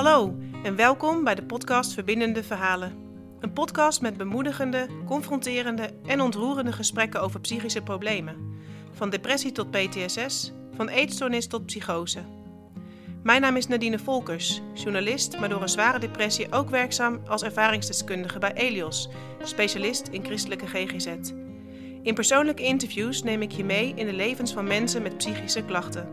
Hallo en welkom bij de podcast Verbindende Verhalen. Een podcast met bemoedigende, confronterende en ontroerende gesprekken over psychische problemen. Van depressie tot PTSS, van eetstoornis tot psychose. Mijn naam is Nadine Volkers, journalist, maar door een zware depressie ook werkzaam als ervaringsdeskundige bij Elios, specialist in christelijke GGZ. In persoonlijke interviews neem ik je mee in de levens van mensen met psychische klachten.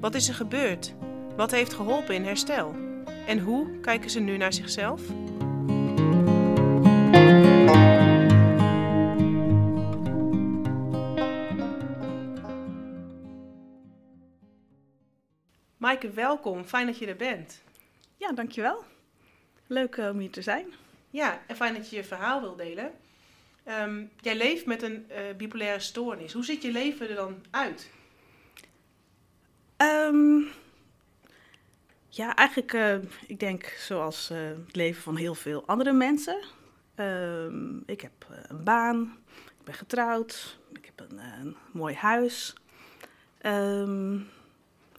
Wat is er gebeurd? Wat heeft geholpen in herstel? En hoe kijken ze nu naar zichzelf? Maaike, welkom. Fijn dat je er bent. Ja, dankjewel. Leuk eh, om hier te zijn. Ja, en fijn dat je je verhaal wil delen. Ehm, jij leeft met een uh, bipolaire stoornis. Hoe ziet je leven er dan uit? Ehm, ja, eigenlijk, uh, ik denk zoals uh, het leven van heel veel andere mensen. Ehm, ik heb een baan, ik ben getrouwd, ik heb een, mooi huis.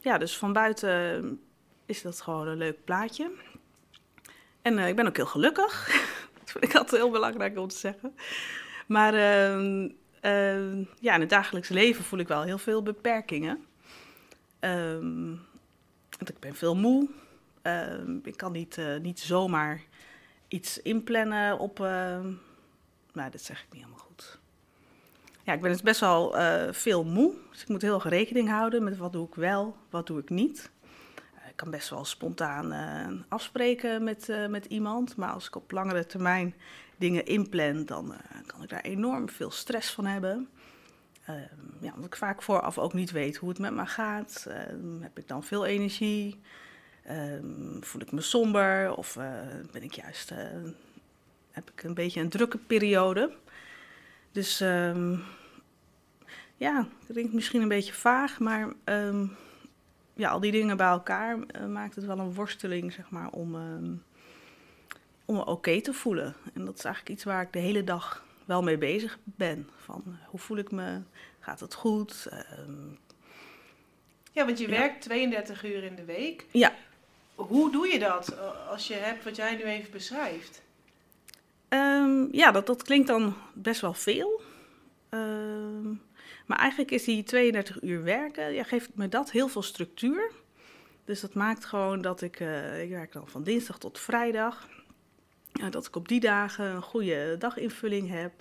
ja, dus van buiten is dat gewoon een leuk plaatje. En ik ben ook heel gelukkig. dat vind ik altijd heel belangrijk om te zeggen. Maar uh, ja, in het dagelijks leven voel ik wel heel veel beperkingen. Ik ben veel moe. Uh, ik kan niet, uh, niet zomaar iets inplannen op. nou, dat zeg ik niet helemaal goed. Ja, ik ben dus best wel uh, veel moe. Dus ik moet heel erg rekening houden met wat doe ik wel, wat doe ik niet. ik kan best wel spontaan afspreken met, met iemand. Maar als ik op langere termijn dingen inplan, dan uh, kan ik daar enorm veel stress van hebben. Uh, ja, omdat ik vaak vooraf ook niet weet hoe het met me gaat. Uh, heb ik dan veel energie? Ehm, voel ik me somber? Of eh, ben ik juist, heb ik een beetje een drukke periode? Dus um, ja, klinkt misschien een beetje vaag, maar ja, al die dingen bij elkaar maakt het wel een worsteling, zeg maar, om om me oké te voelen. En dat is eigenlijk iets waar ik de hele dag wel mee bezig ben. Van hoe voel ik me? Gaat het goed? Um, ja, want je ja. werkt 32 uur in de week. Ja. Hoe doe je dat als je hebt wat jij nu even beschrijft? Um, ja, dat, dat klinkt dan best wel veel. Um, maar eigenlijk is die 32 uur werken, ja, geeft me dat heel veel structuur. Dus dat maakt gewoon dat ik, uh, ik werk dan van dinsdag tot vrijdag dat ik op die dagen een goede daginvulling heb.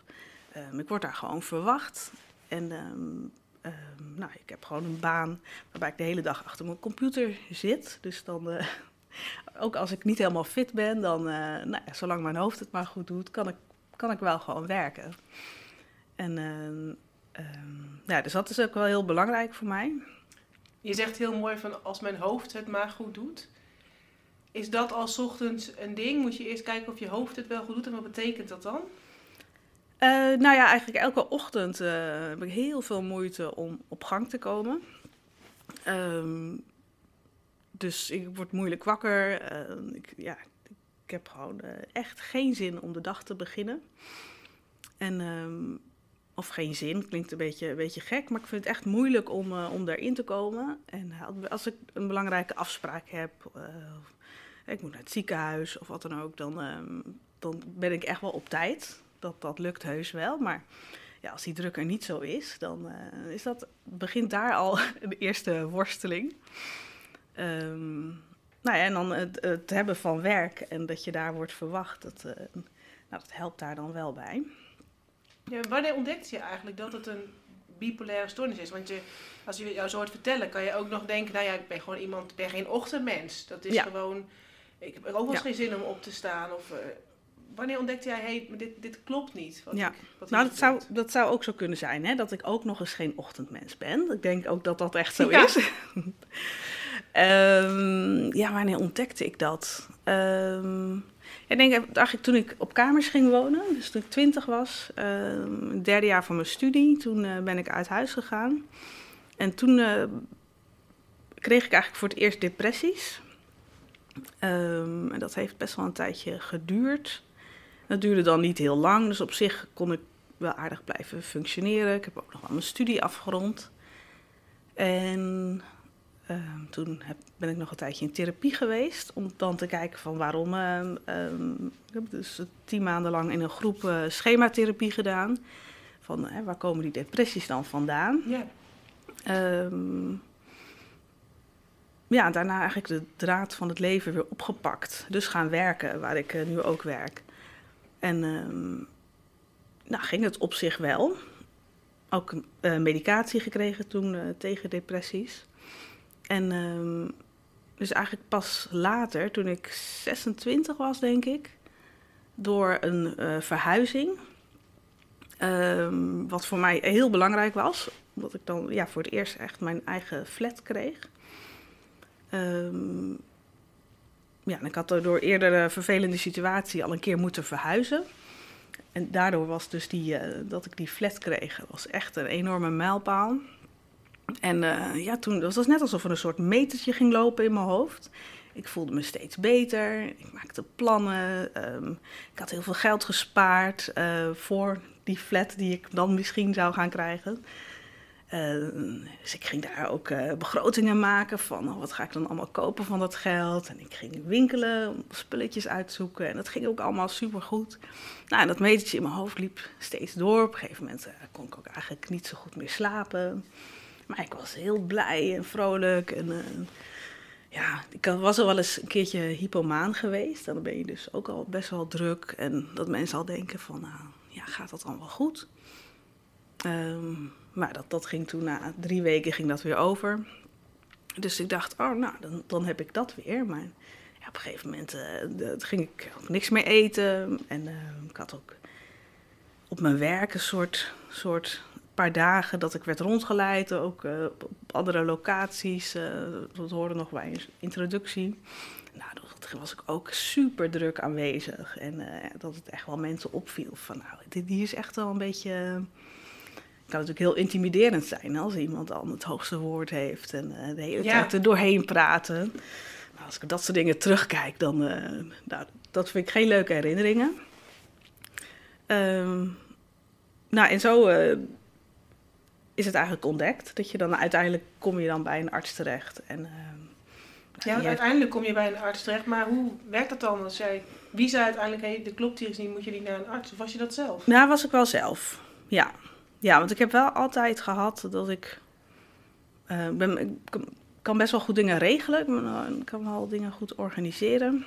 Um, ik word daar gewoon verwacht. En um, um, nou, ik heb gewoon een baan waarbij ik de hele dag achter mijn computer zit. Dus dan, uh, ook als ik niet helemaal fit ben, dan, uh, nou ja, zolang mijn hoofd het maar goed doet, kan ik, kan ik wel gewoon werken. En ja, dus dat is ook wel heel belangrijk voor mij. Je zegt heel mooi van als mijn hoofd het maar goed doet. Is dat als ochtends een ding? Moet je eerst kijken of je hoofd het wel goed doet en wat betekent dat dan? Uh, nou ja, eigenlijk elke ochtend uh, heb ik heel veel moeite om op gang te komen. Um, dus ik word moeilijk wakker. Uh, ik, ja, ik heb gewoon echt geen zin om de dag te beginnen. En, um, of geen zin, klinkt een beetje, een beetje gek, maar ik vind het echt moeilijk om, om daarin te komen. En als ik een belangrijke afspraak heb, ik moet naar het ziekenhuis of wat dan ook, dan, um, dan ben ik echt wel op tijd. Dat, dat lukt heus wel. Maar ja, als die druk er niet zo is, dan uh, is dat, begint daar al de eerste worsteling. Um, nou ja, en dan het, het, hebben van werk en dat je daar wordt verwacht, dat, uh, nou, dat helpt daar dan wel bij. Ja, wanneer ontdekte je eigenlijk dat het een bipolaire stoornis is? Want je, als je jou zo hoort vertellen, kan je ook nog denken, nou ja, ik ben gewoon iemand, ik ben geen ochtendmens. Dat is ja. gewoon ik heb ook wel eens ja. geen zin om op te staan. Of, uh, wanneer ontdekte jij, hey, dit, dit klopt niet? Wat ja, ik, wat nou dat zou, dat zou ook zo kunnen zijn, hè? dat ik ook nog eens geen ochtendmens ben. Ik denk ook dat dat echt zo ja. is. um, ja, wanneer ontdekte ik dat? Um, ik denk eigenlijk toen ik op kamers ging wonen, dus toen ik twintig was, um, het derde jaar van mijn studie, toen uh, ben ik uit huis gegaan. En toen uh, kreeg ik eigenlijk voor het eerst depressies. Um, en dat heeft best wel een tijdje geduurd. Dat duurde dan niet heel lang, dus op zich kon ik wel aardig blijven functioneren. Ik heb ook nog wel mijn studie afgerond. En ehm, toen heb, ben ik nog een tijdje in therapie geweest. Om dan te kijken van waarom. ehm, ehm, ik heb dus tien maanden lang in een groep eh, schematherapie gedaan. Van waar komen die depressies dan vandaan? Ja. Ehm, ja, daarna eigenlijk de draad van het leven weer opgepakt. Dus gaan werken, waar ik eh, nu ook werk. En ehm, nou, ging het op zich wel. Ook eh, medicatie gekregen toen eh, tegen depressies. En ehm, dus eigenlijk pas later, toen ik 26 was, denk ik, door een verhuizing. Ehm, wat voor mij heel belangrijk was, omdat ik dan ja, voor het eerst echt mijn eigen flat kreeg. Ehm, ja, ik had door eerdere vervelende situatie al een keer moeten verhuizen. En daardoor was dus die, eh, dat ik die flat kreeg, was echt een enorme mijlpaal. En eh, ja, toen was het net alsof er een soort metertje ging lopen in mijn hoofd. Ik voelde me steeds beter. Ik maakte plannen. ehm, ik had heel veel geld gespaard eh, voor die flat die ik dan misschien zou gaan krijgen. Eh, dus ik ging daar ook eh, begrotingen maken van oh, wat ga ik dan allemaal kopen van dat geld. En ik ging winkelen, spulletjes uitzoeken. En dat ging ook allemaal supergoed. Nou, en dat metertje in mijn hoofd liep steeds door. Op een gegeven moment eh, kon ik ook eigenlijk niet zo goed meer slapen. Maar ik was heel blij en vrolijk. En ja, ik was al wel eens een keertje hypomaan geweest. Dan ben je dus ook al best wel druk. En dat mensen al denken van, nou, ja, gaat dat allemaal goed? Ehm, maar dat, dat ging toen na drie weken ging dat weer over. Dus ik dacht, oh, nou, dan, dan heb ik dat weer. Maar ja, op een gegeven moment eh, ging ik ook niks meer eten. En eh, ik had ook op mijn werk een soort, soort paar dagen dat ik werd rondgeleid. Ook eh, op andere locaties. dat hoorde nog bij een introductie. Nou, dat was ik ook super druk aanwezig. En dat het echt wel mensen opviel van, nou, dit die is echt wel een beetje... Het kan natuurlijk heel intimiderend zijn als iemand dan het hoogste woord heeft en eh, de hele Ja. tijd er doorheen praten. Nou, als ik dat soort dingen terugkijk, dan eh, nou, dat vind ik geen leuke herinneringen. Ehm, nou, en zo eh, is het eigenlijk ontdekt. Dat je dan uiteindelijk kom je dan bij een arts terecht. En, Ja, want uiteindelijk kom je bij een arts terecht. Maar hoe werkt dat dan? Als jij, wie zei uiteindelijk, hey, de klopt hier is niet, moet je niet naar een arts? Of was je dat zelf? Nou, was ik wel zelf. Ja. Ja, want ik heb wel altijd gehad dat ik. eh, ik kan- best wel goed dingen regelen. Ik kan wel dingen goed organiseren.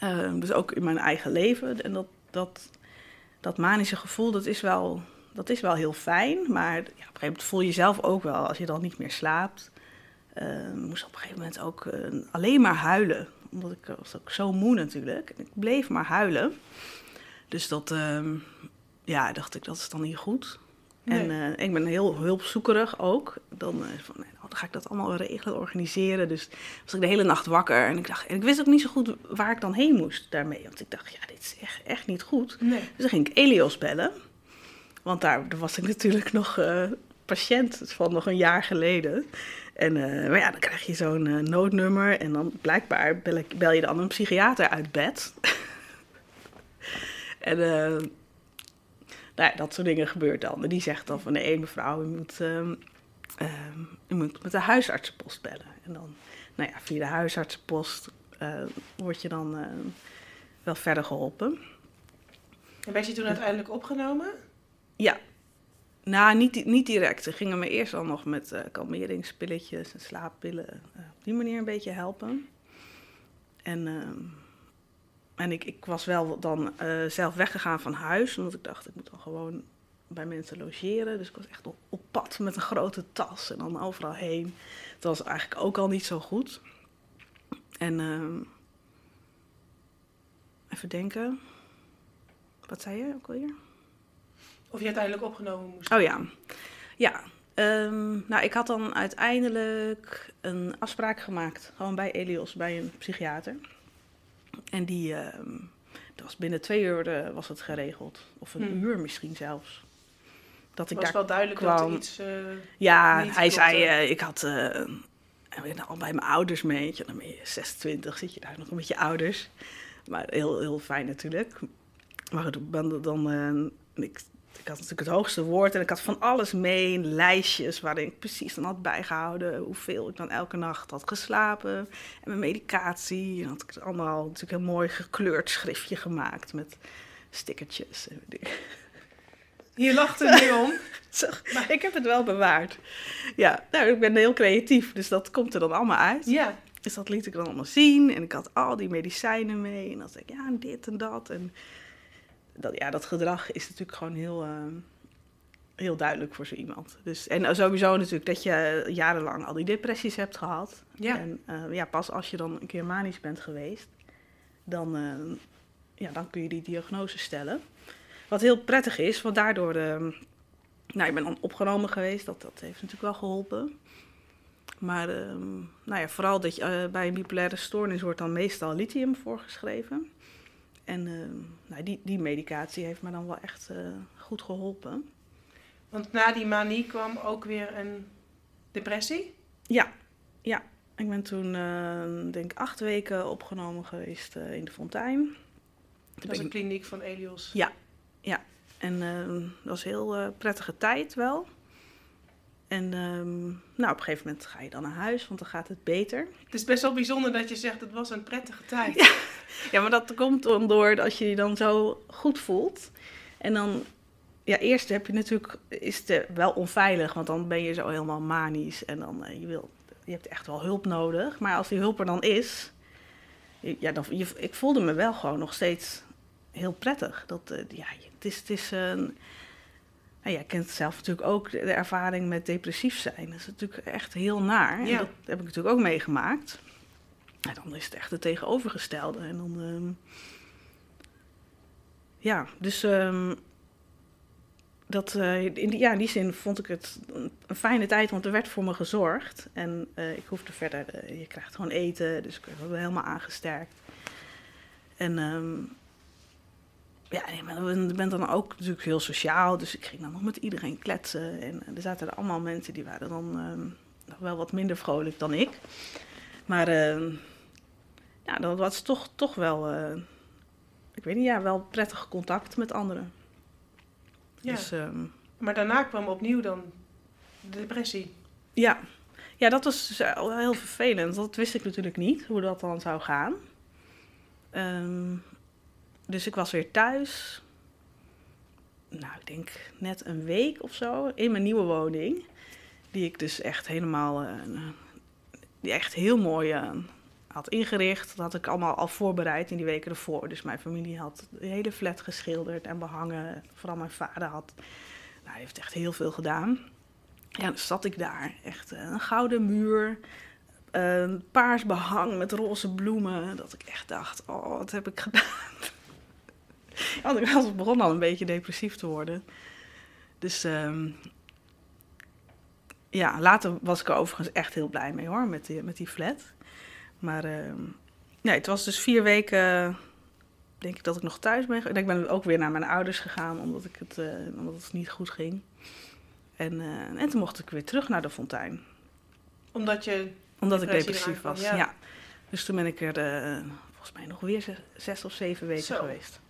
Eh, dus ook in mijn eigen leven. En dat, dat, dat manische gevoel, dat is, wel, dat is wel heel fijn. Maar ja, op een gegeven moment voel je zelf ook wel, als je dan niet meer slaapt. eh, moest op een gegeven moment ook alleen maar huilen. Omdat ik was ook zo moe natuurlijk. Ik bleef maar huilen. Dus dat, ehm, ja, dacht ik, dat is dan niet goed. En eh, ik ben heel hulpzoekerig ook. Dan, eh, van, nee, nou, dan ga ik dat allemaal regelen, organiseren. Dus was ik de hele nacht wakker. En ik dacht, en ik wist ook niet zo goed waar ik dan heen moest daarmee. Want ik dacht, ja, dit is echt, echt niet goed. Nee. Dus dan ging ik Elios bellen. Want daar, daar was ik natuurlijk nog eh, patiënt van nog een jaar geleden. En eh, maar ja, dan krijg je zo'n eh, noodnummer. En dan blijkbaar bel, ik, bel je dan een psychiater uit bed. en eh, nou ja, dat soort dingen gebeurt dan. En die zegt dan van nee, mevrouw, u moet, ehm, u moet met de huisartsenpost bellen. En dan, nou ja, via de huisartsenpost eh, word je dan eh, wel verder geholpen. En werd je toen uiteindelijk opgenomen? Ja. Nou, niet, niet direct. Ze gingen me eerst al nog met eh kalmeringspilletjes en slaappillen op die manier een beetje helpen. En, ehm, en ik, ik was wel dan eh, zelf weggegaan van huis, omdat ik dacht, ik moet dan gewoon bij mensen logeren. Dus ik was echt op, op pad met een grote tas en dan overal heen. Dat was eigenlijk ook al niet zo goed. En ehm, even denken. Wat zei je ook alweer? Of je uiteindelijk opgenomen moest? Oh ja, ja. Ehm, nou, ik had dan uiteindelijk een afspraak gemaakt, gewoon bij Elios, bij een psychiater. En die, ehm, dat was binnen twee uur eh, was het geregeld, of een Hmm. uur misschien zelfs. Dat ik was daar wel duidelijk dat kwam. er iets... eh, ja, hij klopte. zei, eh, ik had ik ben al bij mijn ouders mee. Dan ben je 26, zit je daar nog met je ouders. Maar heel, heel fijn natuurlijk. Maar dan, ik, ik had natuurlijk het hoogste woord en ik had van alles mee, lijstjes waarin ik precies dan had bijgehouden hoeveel ik dan elke nacht had geslapen en mijn medicatie. En had ik het allemaal natuurlijk een mooi gekleurd schriftje gemaakt met stickertjes. en dingen. Je lacht er nu om. Maar ik heb het wel bewaard. Ja, nou, ik ben heel creatief, dus dat komt er dan allemaal uit. Ja. Dus dat liet ik dan allemaal zien. En ik had al die medicijnen mee. En dan zei ik, ja, en dit en dat. En dat, ja, dat gedrag is natuurlijk gewoon heel, eh, heel duidelijk voor zo iemand. Dus, en sowieso natuurlijk dat je jarenlang al die depressies hebt gehad. Ja. En eh, ja, pas als je dan een keer manisch bent geweest, dan, eh, ja, dan kun je die diagnose stellen. Wat heel prettig is, want daardoor... eh, nou, ik ben dan opgenomen geweest. Dat, dat heeft natuurlijk wel geholpen. Maar ehm, nou ja, vooral dat je, eh, bij een bipolaire stoornis wordt dan meestal lithium voorgeschreven. En ehm, nou, die, die medicatie heeft me dan wel echt eh, goed geholpen. Want na die manie kwam ook weer een depressie. Ja, ja. Ik ben toen, eh, denk ik, acht weken opgenomen geweest eh, in de Fontein. Dat ik- een kliniek van Elios. Ja, ja. En dat was een heel eh, prettige tijd wel. En ehm, nou, op een gegeven moment ga je dan naar huis, want dan gaat het beter. Het is best wel bijzonder dat je zegt het was een prettige tijd. Ja, maar dat komt dan door als je je dan zo goed voelt. En dan, ja, eerst heb je natuurlijk, is het wel onveilig, want dan ben je zo helemaal manisch. En dan, eh, je, wil, je hebt echt wel hulp nodig. Maar als die hulp er dan is, ja, dan, je, ik voelde me wel gewoon nog steeds heel prettig. Dat, eh, ja, het is, het is een... Nou, jij kent zelf natuurlijk ook de, de ervaring met depressief zijn. Dat is natuurlijk echt heel naar. En Ja. dat heb ik natuurlijk ook meegemaakt. Ja, dan is het echt het tegenovergestelde. En dan, ehm, ja, dus ehm, dat, eh, in, die, ja, in die zin vond ik het een, een fijne tijd, want er werd voor me gezorgd. En eh, ik hoefde verder, eh, je krijgt gewoon eten, dus ik werd helemaal aangesterkt. En ehm, ja, ik ben, dan ook natuurlijk heel sociaal, dus ik ging dan nog met iedereen kletsen. En er zaten er allemaal mensen die waren dan ehm, nog wel wat minder vrolijk dan ik. Maar ehm, ja, dat was toch, toch wel, eh, ik weet niet, ja, wel prettig contact met anderen. Ja. Dus ehm, Maar daarna kwam opnieuw dan de depressie. ja. ja, dat was dus wel heel vervelend. Dat wist ik natuurlijk niet, hoe dat dan zou gaan. Dus ik was weer thuis. Nou, ik denk net een week of zo in mijn nieuwe woning. Die ik dus echt helemaal, eh, die echt heel mooi eh, had ingericht. Dat had ik allemaal al voorbereid in die weken ervoor. Dus mijn familie had de hele flat geschilderd en behangen. Vooral mijn vader had, nou, hij heeft echt heel veel gedaan. Ja, dan zat ik daar. Echt eh, een gouden muur. Een paars behang met roze bloemen. Dat ik echt dacht, oh, wat heb ik gedaan? Want ik was begon al een beetje depressief te worden. Dus ehm, ja, later was ik er overigens echt heel blij mee hoor, met die, met die flat. Maar ehm, nee, het was dus vier weken, denk ik, dat ik nog thuis ben. Ik ben ook weer naar mijn ouders gegaan, omdat, ik het, eh, omdat het niet goed ging. En, eh, en toen mocht ik weer terug naar de fontein. Omdat je... Omdat ik Depressie depressief was, ja. ja. Dus toen ben ik er eh, volgens mij nog weer zes, zes of zeven weken Zo. geweest.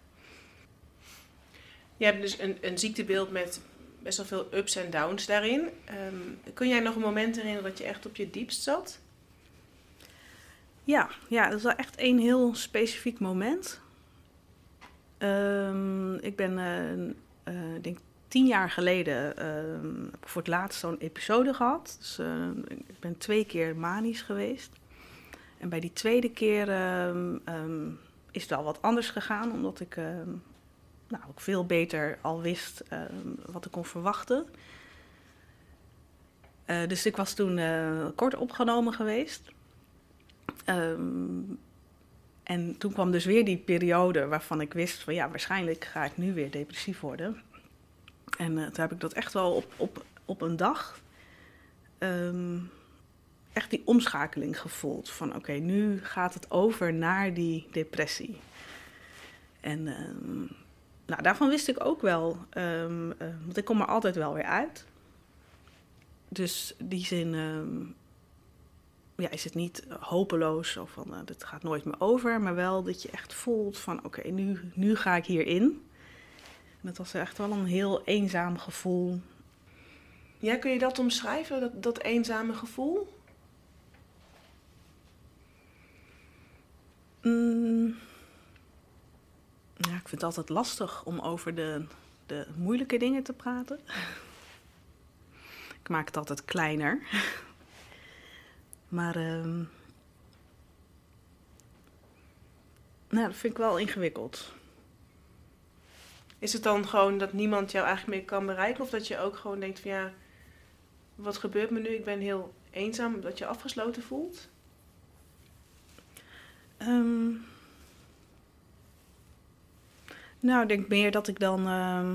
Je hebt dus een, een ziektebeeld met best wel veel ups en downs daarin. Ehm, kun jij nog een moment herinneren dat je echt op je diepst zat? Ja, ja, dat is wel echt één heel specifiek moment. Ehm, ik ben, ik denk tien jaar geleden, ehm, voor het laatst zo'n episode gehad. Dus eh, ik ben twee keer manisch geweest. En bij die tweede keer is het wel wat anders gegaan, omdat ik nou, ook veel beter al wist ehm, wat ik kon verwachten. Eh, dus ik was toen eh, kort opgenomen geweest. Ehm, en toen kwam dus weer die periode waarvan ik wist van ja, waarschijnlijk ga ik nu weer depressief worden. En eh, toen heb ik dat echt wel op, op, op een dag ehm, echt die omschakeling gevoeld. Van oké, nu gaat het over naar die depressie. En nou, daarvan wist ik ook wel, ehm, eh, want ik kom er altijd wel weer uit. Dus die zin ehm, ja, is het niet hopeloos of van uh, dit gaat nooit meer over, maar wel dat je echt voelt van oké, nu, nu ga ik hierin. En het was echt wel een heel eenzaam gevoel. Ja, kun je dat omschrijven, dat, dat eenzame gevoel? Mm. Ja, ik vind het altijd lastig om over de, de moeilijke dingen te praten. ik maak het altijd kleiner. maar ehm nou, dat vind ik wel ingewikkeld. Is het dan gewoon dat niemand jou eigenlijk meer kan bereiken? Of dat je ook gewoon denkt van ja, wat gebeurt me nu? Ik ben heel eenzaam, dat je afgesloten voelt? Ehm, nou, ik denk meer dat ik dan ehm,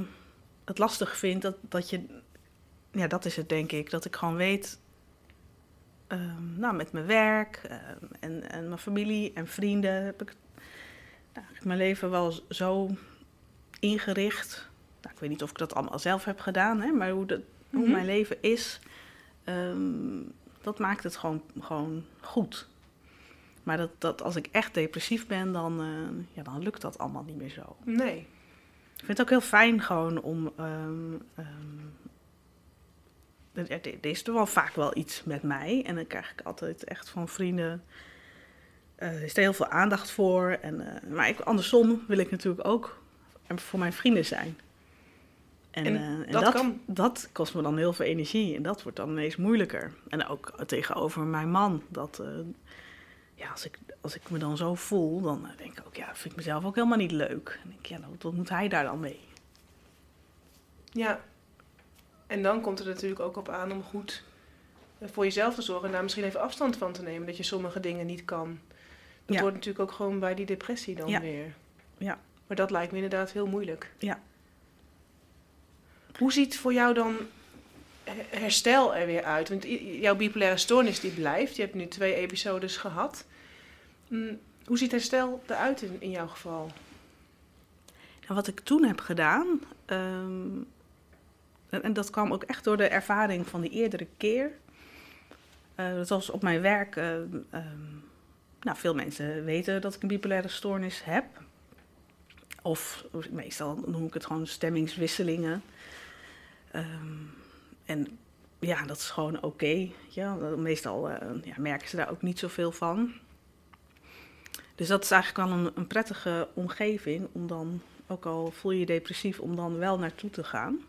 het lastig vind dat, dat je... Ja, dat is het denk ik. Dat ik gewoon weet... ehm, nou, met mijn werk ehm, en, en mijn familie en vrienden heb ik nou, mijn leven wel zo ingericht. Nou, ik weet niet of ik dat allemaal zelf heb gedaan, hè, maar hoe, dat, hoe Mhm. mijn leven is, dat maakt het gewoon, gewoon goed. Maar dat, dat als ik echt depressief ben, dan, eh, ja, dan lukt dat allemaal niet meer zo. Nee. Ik vind het ook heel fijn gewoon om. ehm, er, is er wel vaak wel iets met mij. En dan krijg ik altijd echt van vrienden. eh, er is er heel veel aandacht voor. En, eh, maar ik, andersom wil ik natuurlijk ook voor mijn vrienden zijn. En, En eh, en dat dat, kan. dat kost me dan heel veel energie. En dat wordt dan ineens moeilijker. En ook tegenover mijn man. Dat, eh, ja, als, ik, als ik me dan zo voel, dan eh, denk ik ook, ja, vind ik mezelf ook helemaal niet leuk. En denk ik, ja, nou, wat moet hij daar dan mee? Ja. En dan komt het natuurlijk ook op aan om goed eh, voor jezelf te zorgen en daar misschien even afstand van te nemen. Dat je sommige dingen niet kan. Dat Ja. hoort natuurlijk ook gewoon bij die depressie dan Ja. weer. Ja. Maar dat lijkt me inderdaad heel moeilijk. Ja. Hoe ziet voor jou dan herstel er weer uit? Want jouw bipolaire stoornis die blijft. Je hebt nu twee episodes gehad. Mm, Hoe ziet herstel eruit in, in jouw geval? En wat ik toen heb gedaan, ehm, en, dat kwam ook echt door de ervaring van die eerdere keer. Eh, dat was op mijn werk. ehm, nou, veel mensen weten dat ik een bipolaire stoornis heb. Of meestal noem ik het gewoon stemmingswisselingen. Ehm, en ja, dat is gewoon oké. meestal eh, ja, merken ze daar ook niet zoveel van. Dus dat is eigenlijk wel een, een prettige omgeving om dan, ook al voel je je depressief, om dan wel naartoe te gaan.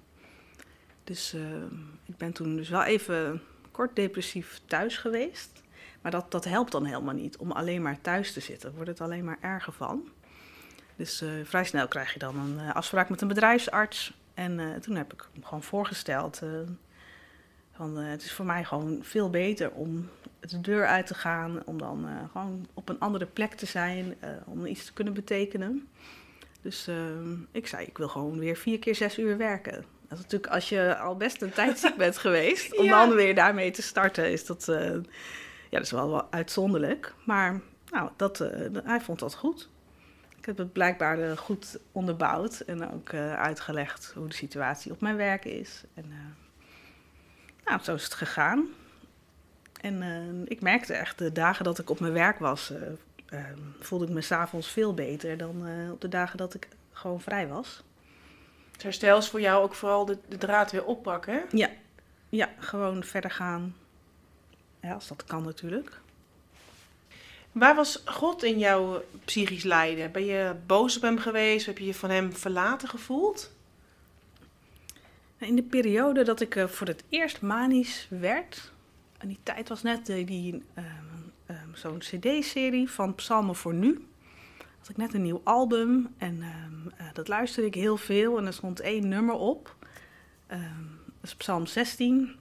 Dus eh, ik ben toen dus wel even kort depressief thuis geweest. Maar dat, dat helpt dan helemaal niet om alleen maar thuis te zitten. Wordt het alleen maar erger van. Dus eh, vrij snel krijg je dan een afspraak met een bedrijfsarts. En eh, toen heb ik hem gewoon voorgesteld. eh, van, eh, het is voor mij gewoon veel beter om de deur uit te gaan. Om dan gewoon op een andere plek te zijn. om iets te kunnen betekenen. Dus ik zei, ik wil gewoon weer vier keer zes uur werken. Dat is natuurlijk als je al best een tijd ziek bent geweest. Om dan weer daarmee te starten, is dat, ja, dat is wel, wel uitzonderlijk. Maar nou, dat, hij vond dat goed. Ik heb het blijkbaar eh, goed onderbouwd en ook eh, uitgelegd hoe de situatie op mijn werk is. En eh, nou, zo is het gegaan. En ik merkte echt de dagen dat ik op mijn werk was, eh, eh, voelde ik me s'avonds veel beter dan op de dagen dat ik gewoon vrij was. Het herstel is voor jou ook vooral de, de draad weer oppakken. Hè? Ja, gewoon verder gaan. Ja, als dat kan natuurlijk. Waar was God in jouw psychisch lijden? Ben je boos op hem geweest? Heb je je van hem verlaten gevoeld? In de periode dat ik eh, voor het eerst manisch werd, en die tijd was net eh, die ehm, ehm, zo'n CD-serie van Psalmen voor Nu. Had ik net een nieuw album en ehm, eh, dat luisterde ik heel veel en er stond één nummer op. Dat is Psalm 16.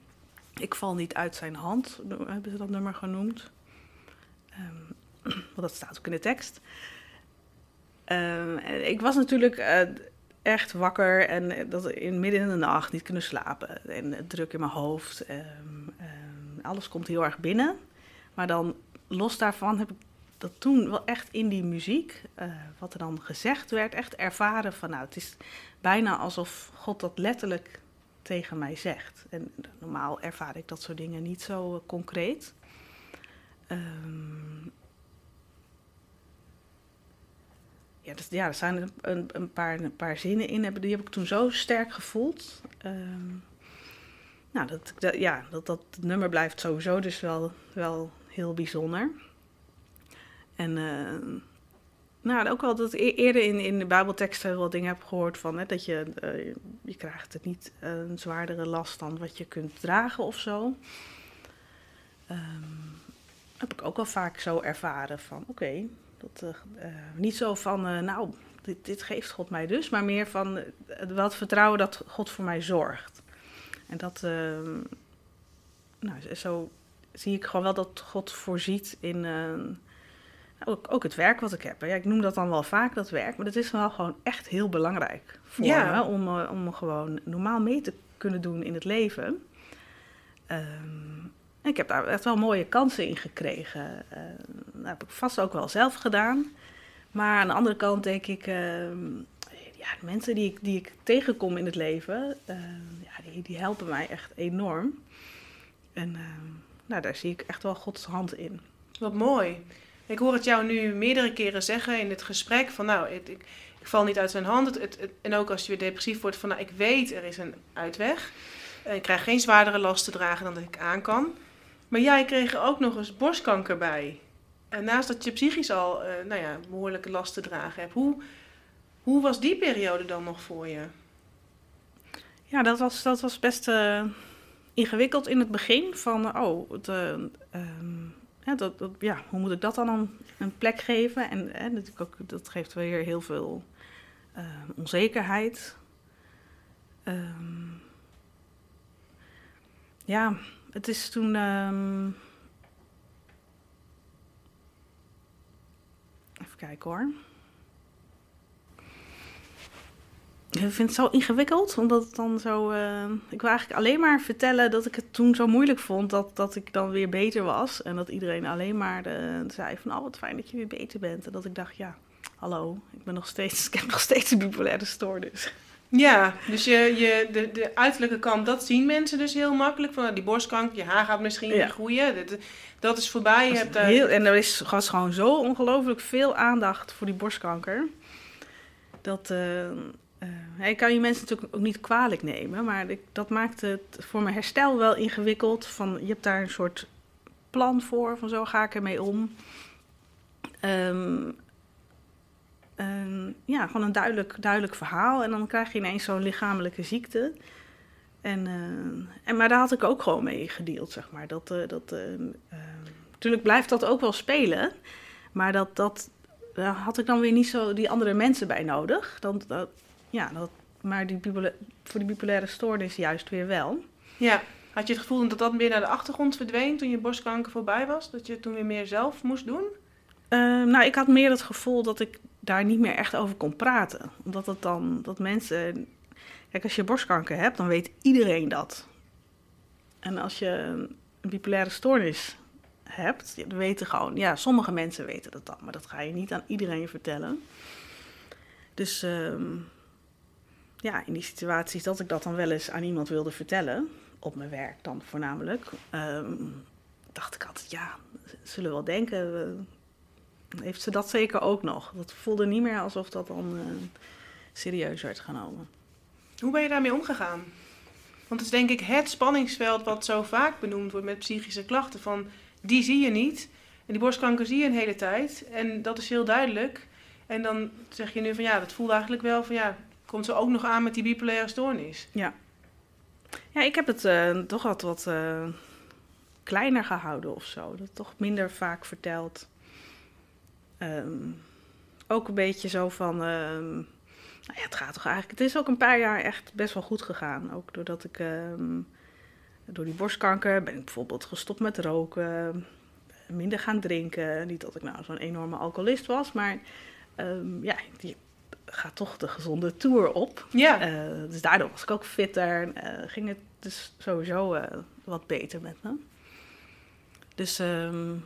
Ik val niet uit zijn hand, hebben ze dat nummer genoemd. Want dat staat ook in de tekst. En ik was natuurlijk eh, echt wakker en dat in midden in de nacht niet kunnen slapen. En druk in mijn hoofd. ehm, ehm, alles komt heel erg binnen. Maar dan los daarvan heb ik dat toen wel echt in die muziek, eh, wat er dan gezegd werd, echt ervaren van nou, het is bijna alsof God dat letterlijk tegen mij zegt. En normaal ervaar ik dat soort dingen niet zo eh, concreet. Ehm, ja, dat, ja, er zijn een, een, paar, een paar zinnen in, die heb ik toen zo sterk gevoeld. Ehm, nou, dat, dat, ja, dat, dat nummer blijft sowieso dus wel, wel heel bijzonder. En uh, nou, ook wel dat ik eerder in, in de Bijbelteksten wel dingen heb gehoord van hè, dat je, uh, je krijgt het niet een zwaardere last dan wat je kunt dragen of zo. Um, heb ik ook wel vaak zo ervaren van oké, dat uh, niet zo van nou, dit, dit, geeft God mij dus, maar meer van wel het vertrouwen dat God voor mij zorgt. En dat, ehm, nou, zo zie ik gewoon wel dat God voorziet in ook, ook het werk wat ik heb. Ja, ik noem dat dan wel vaak dat werk, maar dat is wel gewoon echt heel belangrijk voor me. Om, eh, om gewoon normaal mee te kunnen doen in het leven. Um, ik heb daar echt wel mooie kansen in gekregen. Uh, dat heb ik vast ook wel zelf gedaan. Maar aan de andere kant denk ik, uh, ja, de mensen die ik, die ik tegenkom in het leven, uh, ja, die, die helpen mij echt enorm. En nou, daar zie ik echt wel Gods hand in. Wat mooi. Ik hoor het jou nu meerdere keren zeggen in het gesprek van nou, ik, ik, val niet uit zijn hand. Het, en ook als je weer depressief wordt van nou, ik weet er is een uitweg. Ik krijg geen zwaardere last te dragen dan dat ik aan kan. Maar jij kreeg er ook nog eens borstkanker bij. En naast dat je psychisch al uh, nou ja, behoorlijke last te dragen hebt. Hoe, hoe was die periode dan nog voor je? Ja, dat was, dat was best uh, ingewikkeld in het begin. Van, oh, de, ehm, ja, dat, dat, ja, hoe moet ik dat dan een, een plek geven? En dat, ook, dat geeft weer heel veel uh, onzekerheid. Um, ja, het is toen. Um, even kijken hoor. Ik vind het zo ingewikkeld, omdat het dan zo... Uh, ik wil eigenlijk alleen maar vertellen dat ik het toen zo moeilijk vond... dat, dat ik dan weer beter was. En dat iedereen alleen maar de, zei van... oh, wat fijn dat je weer beter bent. En dat ik dacht, ja, hallo, ik, ben nog steeds, ik heb nog steeds een bipolaire stoornis. Ja, dus je, je, de, de uiterlijke kant, dat zien mensen dus heel makkelijk. Van nou, die borstkanker, je haar gaat misschien ja. groeien. Dat, dat is voorbij. Je hebt, heel, en er is gewoon zo ongelooflijk veel aandacht voor die borstkanker. Dat... Uh, uh, ik kan je mensen natuurlijk ook niet kwalijk nemen, maar ik, dat maakt het voor mijn herstel wel ingewikkeld. Van, je hebt daar een soort plan voor, van zo ga ik ermee om. Um, um, ja, gewoon een duidelijk, duidelijk verhaal. En dan krijg je ineens zo'n lichamelijke ziekte. En, uh, en, maar daar had ik ook gewoon mee gedeeld, zeg maar. Dat, uh, dat, natuurlijk blijft dat ook wel spelen, maar dat, dat, daar had ik dan weer niet zo die andere mensen bij nodig. Dan, dat, ja, dat, maar die voor die bipolaire stoornis juist weer wel. Ja, had je het gevoel dat dat weer naar de achtergrond verdween toen je borstkanker voorbij was? Dat je toen weer meer zelf moest doen? Uh, nou, ik had meer het gevoel dat ik daar niet meer echt over kon praten. Omdat het dan, dat mensen... Kijk, als je borstkanker hebt, dan weet iedereen dat. En als je een bipolaire stoornis hebt, dan weten gewoon... Ja, sommige mensen weten dat dan, maar dat ga je niet aan iedereen vertellen. Dus... Uh, ja, in die situaties dat ik dat dan wel eens aan iemand wilde vertellen, op mijn werk dan voornamelijk, um, dacht ik altijd, ja, zullen wel denken, heeft ze dat zeker ook nog. Dat voelde niet meer alsof dat dan uh, serieus werd genomen. Hoe ben je daarmee omgegaan? Want het is denk ik het spanningsveld wat zo vaak benoemd wordt met psychische klachten. Van die zie je niet. En die borstkanker zie je een hele tijd. En dat is heel duidelijk. En dan zeg je nu van ja, dat voelde eigenlijk wel van ja, komt ze ook nog aan met die bipolaire stoornis. Ja. Ja, ik heb het uh, toch wat, wat uh, kleiner gehouden of zo. Dat toch minder vaak verteld. Um, ook een beetje zo van. Um, nou ja, het gaat toch eigenlijk. Het is ook een paar jaar echt best wel goed gegaan. Ook doordat ik. Um, door die borstkanker ben ik bijvoorbeeld gestopt met roken. Minder gaan drinken. Niet dat ik nou zo'n enorme alcoholist was, maar. ja, die, gaat toch de gezonde tour op. Ja. Uh, dus daardoor was ik ook fitter. Uh, ging het dus sowieso uh, wat beter met me. Dus um,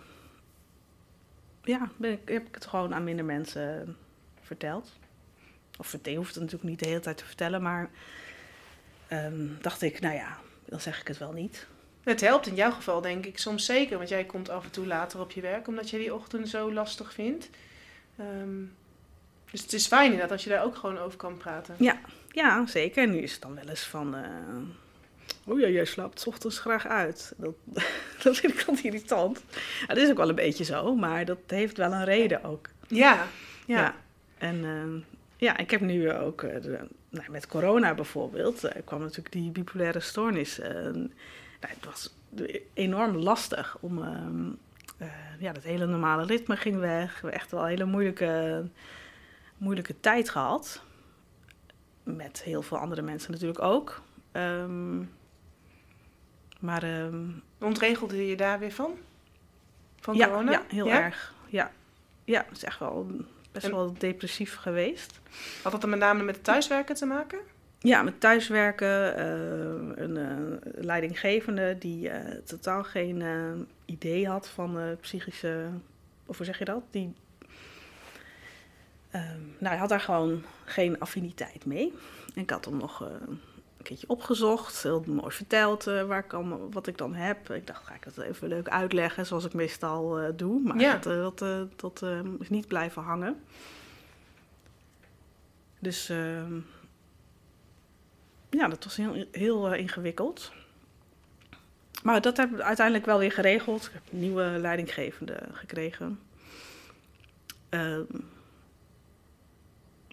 ja, ben ik, heb ik het gewoon aan minder mensen verteld. Of vertel, hoeft het natuurlijk niet de hele tijd te vertellen, maar um, dacht ik, nou ja, dan zeg ik het wel niet. Het helpt in jouw geval denk ik soms zeker, want jij komt af en toe later op je werk omdat je die ochtend zo lastig vindt. Um, Dus het is fijn dat als je daar ook gewoon over kan praten. Ja, ja zeker. En nu is het dan wel eens van... Uh, oh ja, jij slaapt ochtends graag uit. Dat, dat vind ik dan irritant. Dat is ook wel een beetje zo, maar dat heeft wel een reden ook. Ja, ja. ja. En uh, ja, ik heb nu ook... Uh, de, nou, met corona bijvoorbeeld kwam natuurlijk die bipolaire stoornis. nou, het was enorm lastig om... Ehm, ja, dat hele normale ritme ging weg. We echt wel een hele moeilijke moeilijke tijd gehad. Met heel veel andere mensen natuurlijk ook. Um, maar... Um, Ontregelde je daar weer van? Van ja, corona? Ja, heel erg. Ja. ja, het is echt wel best wel depressief geweest. Had dat dan met name met thuiswerken te maken? Ja, met thuiswerken. Uh, een uh, leidinggevende die uh, totaal geen idee had van psychische... Of hoe zeg je dat? Die Um, nou, hij had daar gewoon geen affiniteit mee. En ik had hem nog keertje opgezocht, heel mooi verteld uh, waar ik wat ik dan heb. Ik dacht, ga ik dat even leuk uitleggen, zoals ik meestal uh, doe. Maar ja. dat, dat, dat is niet blijven hangen. Dus ehm, ja, dat was heel, heel ingewikkeld. Maar dat heb ik uiteindelijk wel weer geregeld. Ik heb een nieuwe leidinggevende gekregen. Uh,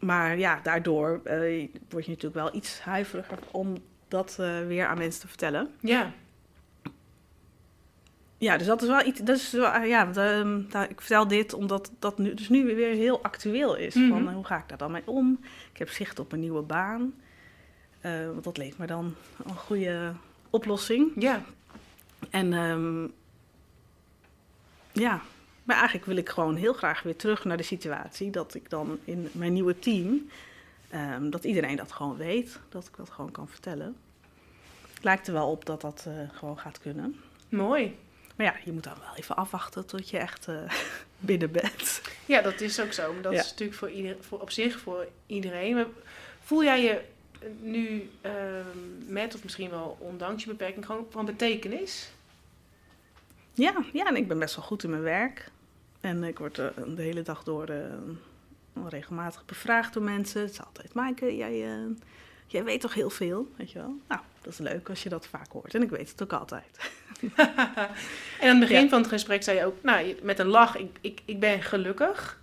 maar ja, daardoor uh, word je natuurlijk wel iets huiveriger om dat uh, weer aan mensen te vertellen. Ja. Ja, dus dat is wel iets. Dat is wel, ja, de, uh, ik vertel dit omdat dat nu, dus nu weer heel actueel is. Mm -hmm. Van hoe ga ik daar dan mee om? Ik heb zicht op een nieuwe baan. want dat leek me dan een goede oplossing. Ja. En um, ja, maar eigenlijk wil ik gewoon heel graag weer terug naar de situatie dat ik dan in mijn nieuwe team, um, dat iedereen dat gewoon weet, dat ik dat gewoon kan vertellen. Lijkt er wel op dat dat uh, gewoon gaat kunnen. Mooi. Maar ja, je moet dan wel even afwachten tot je echt uh, binnen bent. Ja, dat is ook zo. Maar dat ja. is natuurlijk voor ieder, voor, op zich voor iedereen. Maar voel jij je nu uh, met, of misschien wel ondanks je beperking, gewoon van betekenis? Ja, ja, en ik ben best wel goed in mijn werk. En ik word uh, de hele dag door uh, regelmatig bevraagd door mensen. Het is altijd, Maaike, jij, uh, jij weet toch heel veel, weet je wel? Nou, dat is leuk als je dat vaak hoort. En ik weet het ook altijd. en aan het begin ja. van het gesprek zei je ook, nou, met een lach, ik, ik, ik ben gelukkig.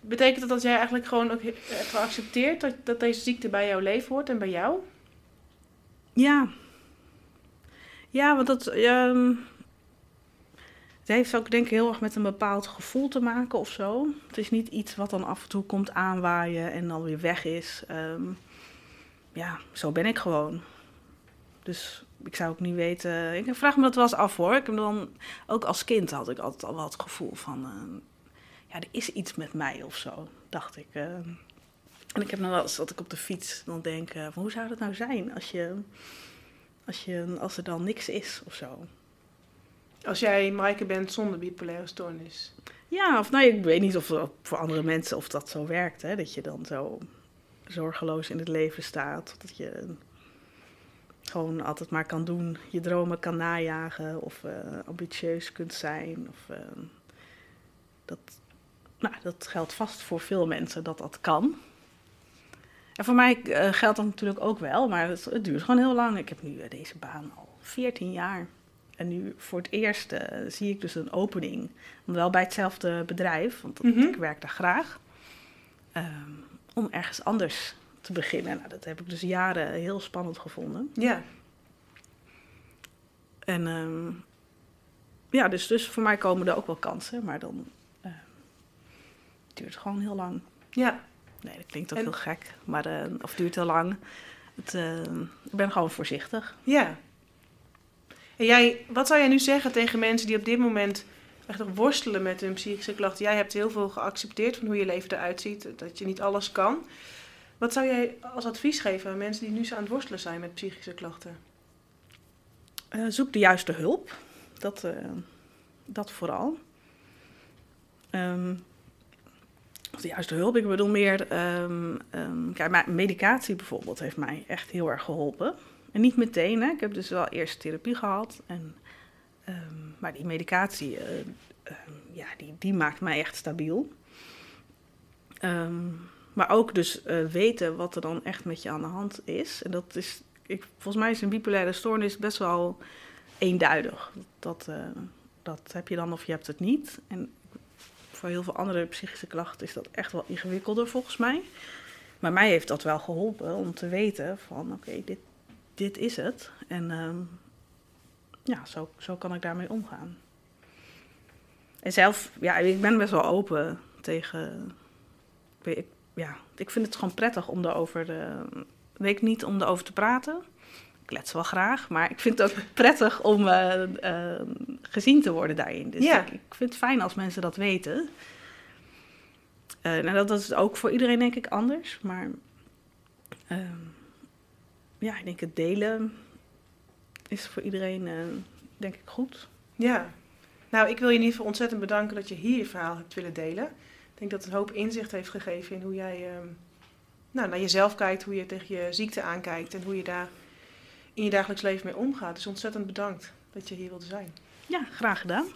Betekent dat dat jij eigenlijk gewoon ook hebt geaccepteerd dat, dat deze ziekte bij jouw leven hoort en bij jou? Ja. Ja, want dat... Um, het heeft ook denk ik heel erg met een bepaald gevoel te maken of zo. Het is niet iets wat dan af en toe komt aanwaaien en dan weer weg is. Um, ja, zo ben ik gewoon. Dus ik zou ook niet weten. Ik vraag me dat wel eens af hoor. Ik heb dan, ook als kind had ik altijd al wel het gevoel van. Uh, ja, er is iets met mij of zo, dacht ik. Uh, en ik heb nog wel eens dat ik op de fiets dan denk: uh, hoe zou dat nou zijn als, je, als, je, als er dan niks is of zo? Als jij Maaike bent zonder bipolaire stoornis. Ja, of nou, ik weet niet of voor andere mensen of dat zo werkt. Hè? Dat je dan zo zorgeloos in het leven staat. Dat je gewoon altijd maar kan doen. Je dromen kan najagen. Of uh, ambitieus kunt zijn. Of, uh, dat, nou, dat geldt vast voor veel mensen dat dat kan. En voor mij uh, geldt dat natuurlijk ook wel. Maar het, duurt gewoon heel lang. Ik heb nu deze baan al 14 jaar. En nu voor het eerst uh, zie ik dus een opening. Wel bij hetzelfde bedrijf, want mm -hmm. ik werk daar graag. Um, om ergens anders te beginnen. Nou, dat heb ik dus jaren heel spannend gevonden. Ja. En um, ja, dus, dus voor mij komen er ook wel kansen. Maar dan uh, het duurt gewoon heel lang. Ja. Nee, dat klinkt ook en... heel gek. Maar, uh, of duurt heel lang. Het, ik ben gewoon voorzichtig. Ja. Jij, wat zou jij nu zeggen tegen mensen die op dit moment echt worstelen met hun psychische klachten? Jij hebt heel veel geaccepteerd van hoe je leven eruit ziet, dat je niet alles kan. Wat zou jij als advies geven aan mensen die nu aan het worstelen zijn met psychische klachten? Uh, zoek de juiste hulp. Dat, uh, dat vooral. Um, de juiste hulp, ik bedoel meer... Um, um, kijk, medicatie bijvoorbeeld heeft mij echt heel erg geholpen. En niet meteen, hè. ik heb dus wel eerst therapie gehad. En, um, maar die medicatie, uh, uh, ja, die, die maakt mij echt stabiel. Ehm, maar ook dus eh, weten wat er dan echt met je aan de hand is. En dat is, ik, volgens mij is een bipolaire stoornis best wel eenduidig. Dat, uh, dat heb je dan of je hebt het niet. En voor heel veel andere psychische klachten is dat echt wel ingewikkelder volgens mij. Maar mij heeft dat wel geholpen om te weten van oké, dit, dit is het. En ehm, ja, zo, zo kan ik daarmee omgaan. En zelf, ja, ik ben best wel open tegen. Ik, ja, ik vind het gewoon prettig om erover. Uh, weet niet om erover te praten. Ik lets wel graag, maar ik vind het ook prettig om uh, uh, gezien te worden daarin. Dus Ja. ik, ik vind het fijn als mensen dat weten. Eh nou, dat, dat is ook voor iedereen, denk ik, anders. Maar ehm, ja, ik denk het delen is voor iedereen, eh, denk ik, goed. Ja. Nou, ik wil je in ieder geval ontzettend bedanken dat je hier je verhaal hebt willen delen. Ik denk dat het een hoop inzicht heeft gegeven in hoe jij ehm, nou, naar jezelf kijkt, hoe je tegen je ziekte aankijkt en hoe je daar in je dagelijks leven mee omgaat. Dus ontzettend bedankt dat je hier wilde zijn. Ja, graag gedaan.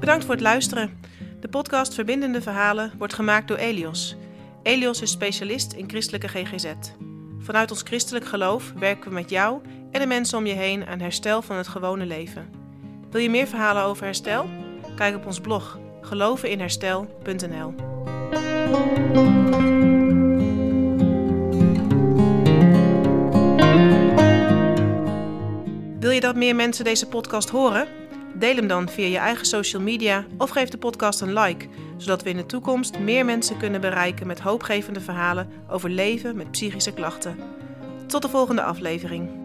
Bedankt voor het luisteren. De podcast Verbindende Verhalen wordt gemaakt door Elios. Elios is specialist in christelijke GGZ. Vanuit ons christelijk geloof werken we met jou en de mensen om je heen aan herstel van het gewone leven. Wil je meer verhalen over herstel? Kijk op ons blog geloveninherstel.nl. Wil je dat meer mensen deze podcast horen? Deel hem dan via je eigen social media of geef de podcast een like, zodat we in de toekomst meer mensen kunnen bereiken met hoopgevende verhalen over leven met psychische klachten. Tot de volgende aflevering.